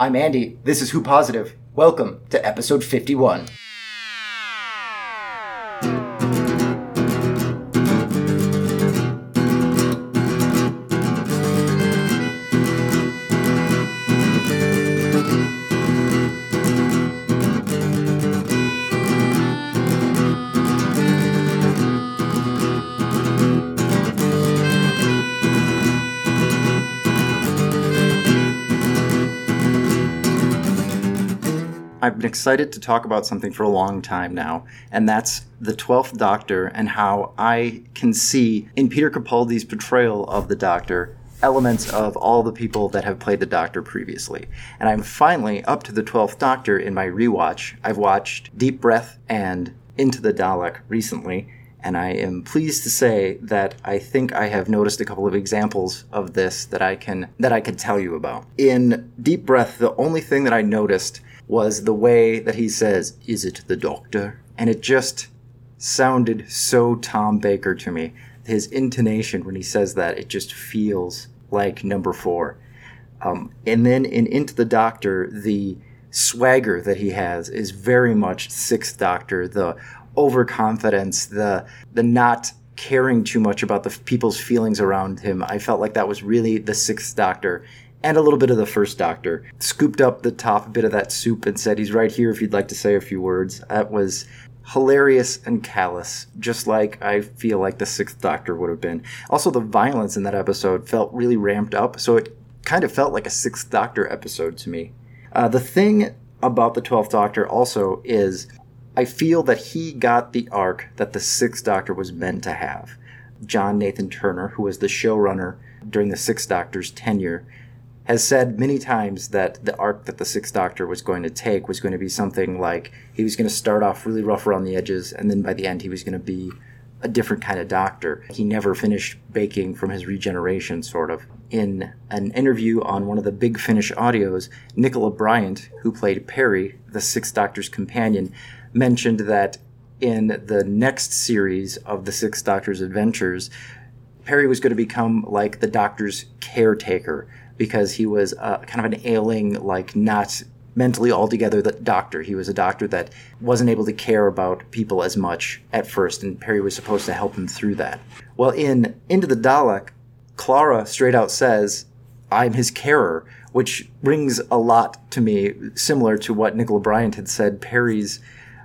I'm Andy. This is Who Positive. Welcome to episode 51. I've been excited to talk about something for a long time now, and that's the 12th Doctor and how I can see in Peter Capaldi's portrayal of the Doctor elements of all the people that have played the Doctor previously. And I'm finally up to the 12th Doctor in my rewatch. I've watched Deep Breath and Into the Dalek recently, and I am pleased to say that I think I have noticed a couple of examples of this that I can that I can tell you about. In Deep Breath, the only thing that I noticed was the way that he says, Is it the doctor? And it just sounded so Tom Baker to me. His intonation when he says that, it just feels like number four. Um, and then in Into the Doctor, the swagger that he has is very much Sixth Doctor, the overconfidence, the the not caring too much about the people's feelings around him. I felt like that was really the Sixth Doctor and a little bit of the first doctor. Scooped up the top bit of that soup and said, He's right here if you'd like to say a few words. That was hilarious and callous, just like I feel like the sixth doctor would have been. Also, the violence in that episode felt really ramped up, so it kind of felt like a sixth doctor episode to me. Uh, the thing about the 12th doctor also is I feel that he got the arc that the sixth doctor was meant to have. John Nathan Turner, who was the showrunner during the sixth doctor's tenure, has said many times that the arc that the Sixth Doctor was going to take was going to be something like he was going to start off really rough around the edges, and then by the end he was going to be a different kind of doctor. He never finished baking from his regeneration, sort of. In an interview on one of the Big Finish audios, Nicola Bryant, who played Peri, the Sixth Doctor's companion, mentioned that in the next series of the Sixth Doctor's adventures, Peri was going to become like the Doctor's caretaker because he was uh, kind of an ailing, like not mentally altogether the doctor. He was a doctor that wasn't able to care about people as much at first, and Peri was supposed to help him through that. Well, in Into the Dalek, Clara straight out says, I'm his carer, which rings a lot to me, similar to what Nicola Bryant had said Peri's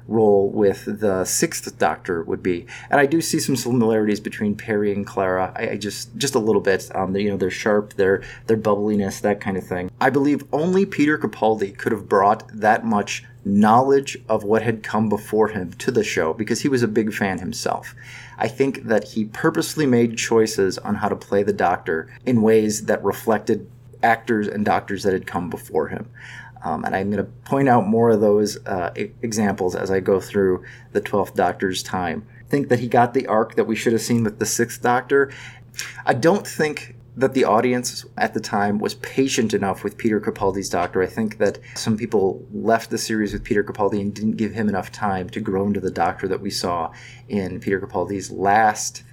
role with the sixth Doctor would be. And I do see some similarities between Peri and Clara. I, I just just a little bit. Um, you know, they're sharp, their their bubbliness, that kind of thing. I believe only Peter Capaldi could have brought that much knowledge of what had come before him to the show because he was a big fan himself. I think that he purposely made choices on how to play the Doctor in ways that reflected actors and doctors that had come before him. Um, and I'm going to point out more of those uh, examples as I go through the 12th Doctor's time. I think that he got the arc that we should have seen with the 6th Doctor. I don't think that the audience at the time was patient enough with Peter Capaldi's Doctor. I think that some people left the series with Peter Capaldi and didn't give him enough time to grow into the Doctor that we saw in Peter Capaldi's last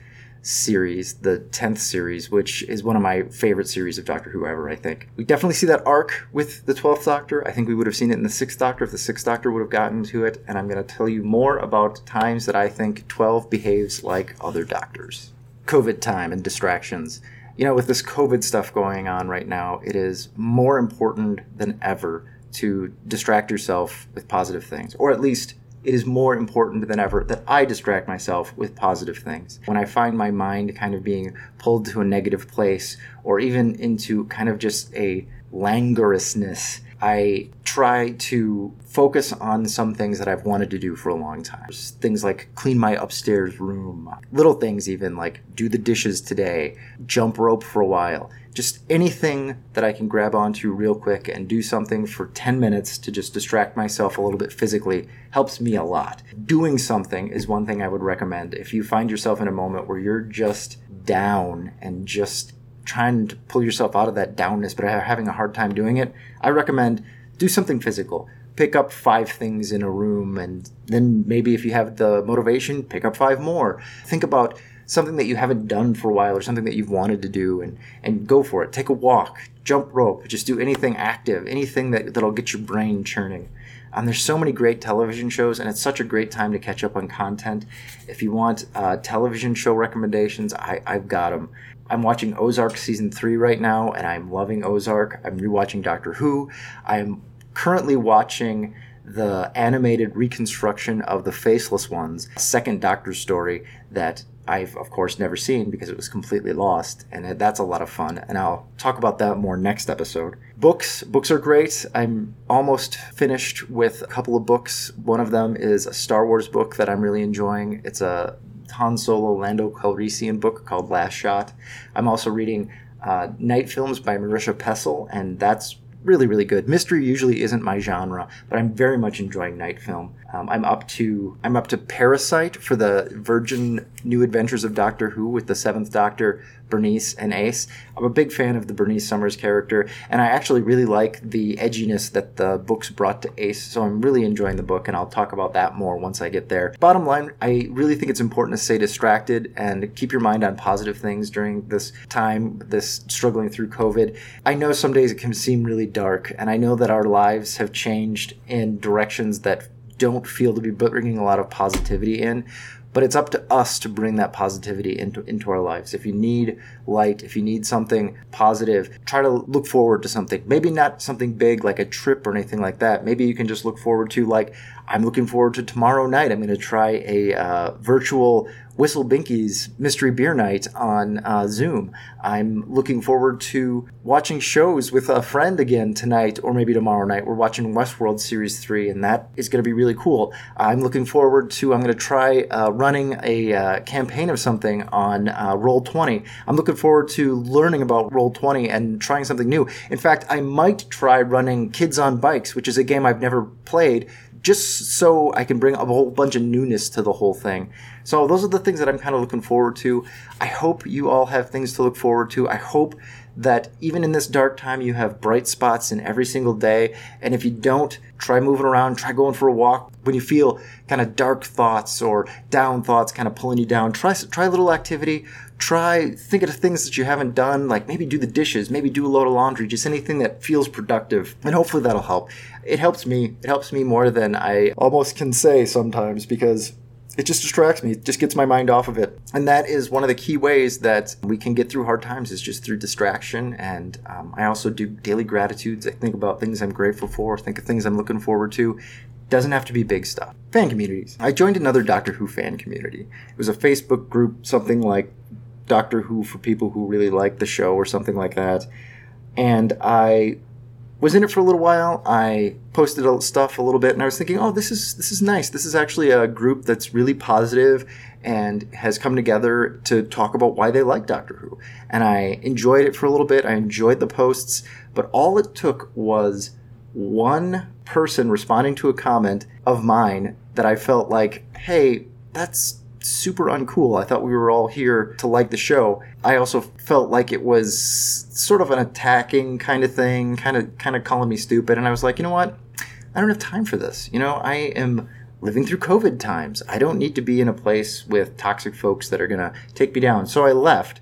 series, the 10th series, which is one of my favorite series of Doctor Who ever, I think. We definitely see that arc with the 12th Doctor. I think we would have seen it in the 6th Doctor if the 6th Doctor would have gotten to it, and I'm going to tell you more about times that I think 12 behaves like other Doctors. COVID time and distractions. You know, with this COVID stuff going on right now, it is more important than ever to distract yourself with positive things, or at least it is more important than ever that I distract myself with positive things. When I find my mind kind of being pulled to a negative place or even into kind of just a languorousness, I try to focus on some things that I've wanted to do for a long time. things like clean my upstairs room, little things even like do the dishes today, jump rope for a while. Just anything that I can grab onto real quick and do something for 10 minutes to just distract myself a little bit physically helps me a lot. Doing something is one thing I would recommend. If you find yourself in a moment where you're just down and just trying to pull yourself out of that downness but having a hard time doing it, I recommend do something physical. Pick up five things in a room, and then maybe if you have the motivation, pick up five more. Think about something that you haven't done for a while or something that you've wanted to do and, and go for it. Take a walk, jump rope, just do anything active, anything that, that'll get your brain churning. Um, there's so many great television shows, and it's such a great time to catch up on content. If you want uh, television show recommendations, I, I've got them. I'm watching Ozark season three right now, and I'm loving Ozark. I'm rewatching Doctor Who. I'm currently watching the animated reconstruction of the Faceless Ones, second Doctor story that I've, of course, never seen because it was completely lost, and that's a lot of fun. And I'll talk about that more next episode. Books, books are great. I'm almost finished with a couple of books. One of them is a Star Wars book that I'm really enjoying. It's a Han Solo Lando Calrissian book called Last Shot. I'm also reading uh, Night Films by Marisha Pessl, and that's really, really good. Mystery usually isn't my genre, but I'm very much enjoying Night Film. Um, I'm up to I'm up to Parasite for the Virgin New Adventures of Doctor Who with the Seventh Doctor, Bernice and Ace. I'm a big fan of the Bernice Summers character, and I actually really like the edginess that the books brought to Ace. So I'm really enjoying the book, and I'll talk about that more once I get there. Bottom line, I really think it's important to stay distracted and keep your mind on positive things during this time, this struggling through COVID. I know some days it can seem really dark, and I know that our lives have changed in directions that don't feel to be bringing a lot of positivity in but it's up to us to bring that positivity into into our lives. If you need light if you need something positive try to look forward to something. Maybe not something big like a trip or anything like that. Maybe you can just look forward to like i'm looking forward to tomorrow night. I'm going to try a uh, virtual Whistle Binky's Mystery Beer Night on uh, Zoom. I'm looking forward to watching shows with a friend again tonight or maybe tomorrow night. We're watching Westworld Series 3, and that is going to be really cool. I'm looking forward to, I'm going to try uh, running a uh, campaign of something on uh, Roll20. I'm looking forward to learning about Roll20 and trying something new. In fact, I might try running Kids on Bikes, which is a game I've never played just so I can bring a whole bunch of newness to the whole thing. So those are the things that I'm kind of looking forward to. I hope you all have things to look forward to. I hope that even in this dark time, you have bright spots in every single day. And if you don't, try moving around, try going for a walk. When you feel kind of dark thoughts or down thoughts kind of pulling you down, try try a little activity. Try think of things that you haven't done, like maybe do the dishes, maybe do a load of laundry, just anything that feels productive, and hopefully that'll help. It helps me. It helps me more than I almost can say sometimes because it just distracts me. It just gets my mind off of it. And that is one of the key ways that we can get through hard times is just through distraction. And um, I also do daily gratitudes. I think about things I'm grateful for, think of things I'm looking forward to. Doesn't have to be big stuff. Fan communities. I joined another Doctor Who fan community. It was a Facebook group, something like Doctor Who for people who really like the show or something like that. And I was in it for a little while. I posted stuff a little bit, and I was thinking, oh, this is this is nice. This is actually a group that's really positive and has come together to talk about why they like Doctor Who. And I enjoyed it for a little bit. I enjoyed the posts, but all it took was one person responding to a comment of mine that I felt like, hey, that's super uncool. I thought we were all here to like the show. I also felt like it was sort of an attacking kind of thing, kind of kind of calling me stupid and I was like, "You know what? I don't have time for this. You know, I am living through COVID times. I don't need to be in a place with toxic folks that are to take me down." So I left.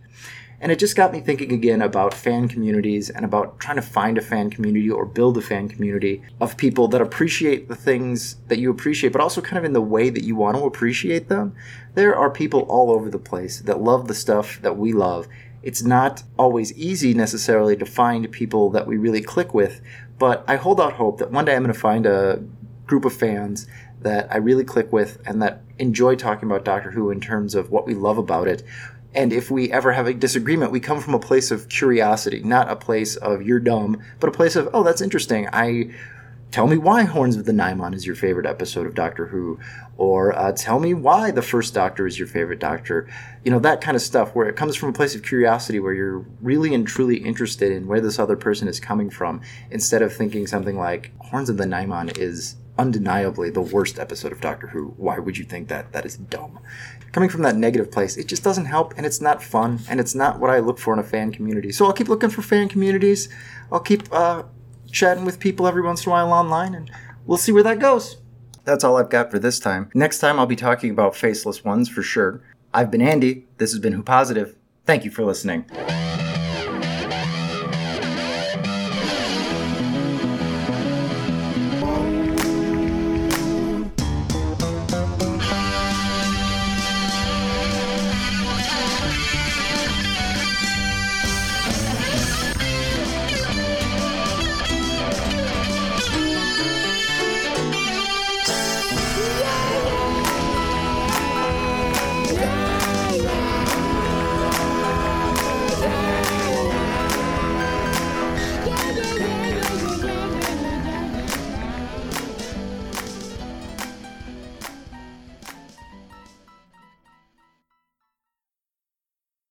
And it just got me thinking again about fan communities and about trying to find a fan community or build a fan community of people that appreciate the things that you appreciate, but also kind of in the way that you want to appreciate them. There are people all over the place that love the stuff that we love. It's not always easy necessarily to find people that we really click with, but I hold out hope that one day I'm going to find a group of fans that I really click with and that enjoy talking about Doctor Who in terms of what we love about it and if we ever have a disagreement, we come from a place of curiosity, not a place of you're dumb, but a place of, oh, that's interesting. I tell me why Horns of the Nimon is your favorite episode of Doctor Who, or uh, tell me why the first Doctor is your favorite Doctor. You know, that kind of stuff where it comes from a place of curiosity where you're really and truly interested in where this other person is coming from instead of thinking something like Horns of the Nimon is undeniably the worst episode of Doctor Who. Why would you think that? That is dumb. Coming from that negative place, it just doesn't help and it's not fun and it's not what I look for in a fan community. So I'll keep looking for fan communities. I'll keep uh, chatting with people every once in a while online and we'll see where that goes. That's all I've got for this time. Next time I'll be talking about Faceless Ones for sure. I've been Andy. This has been Who Positive. Thank you for listening.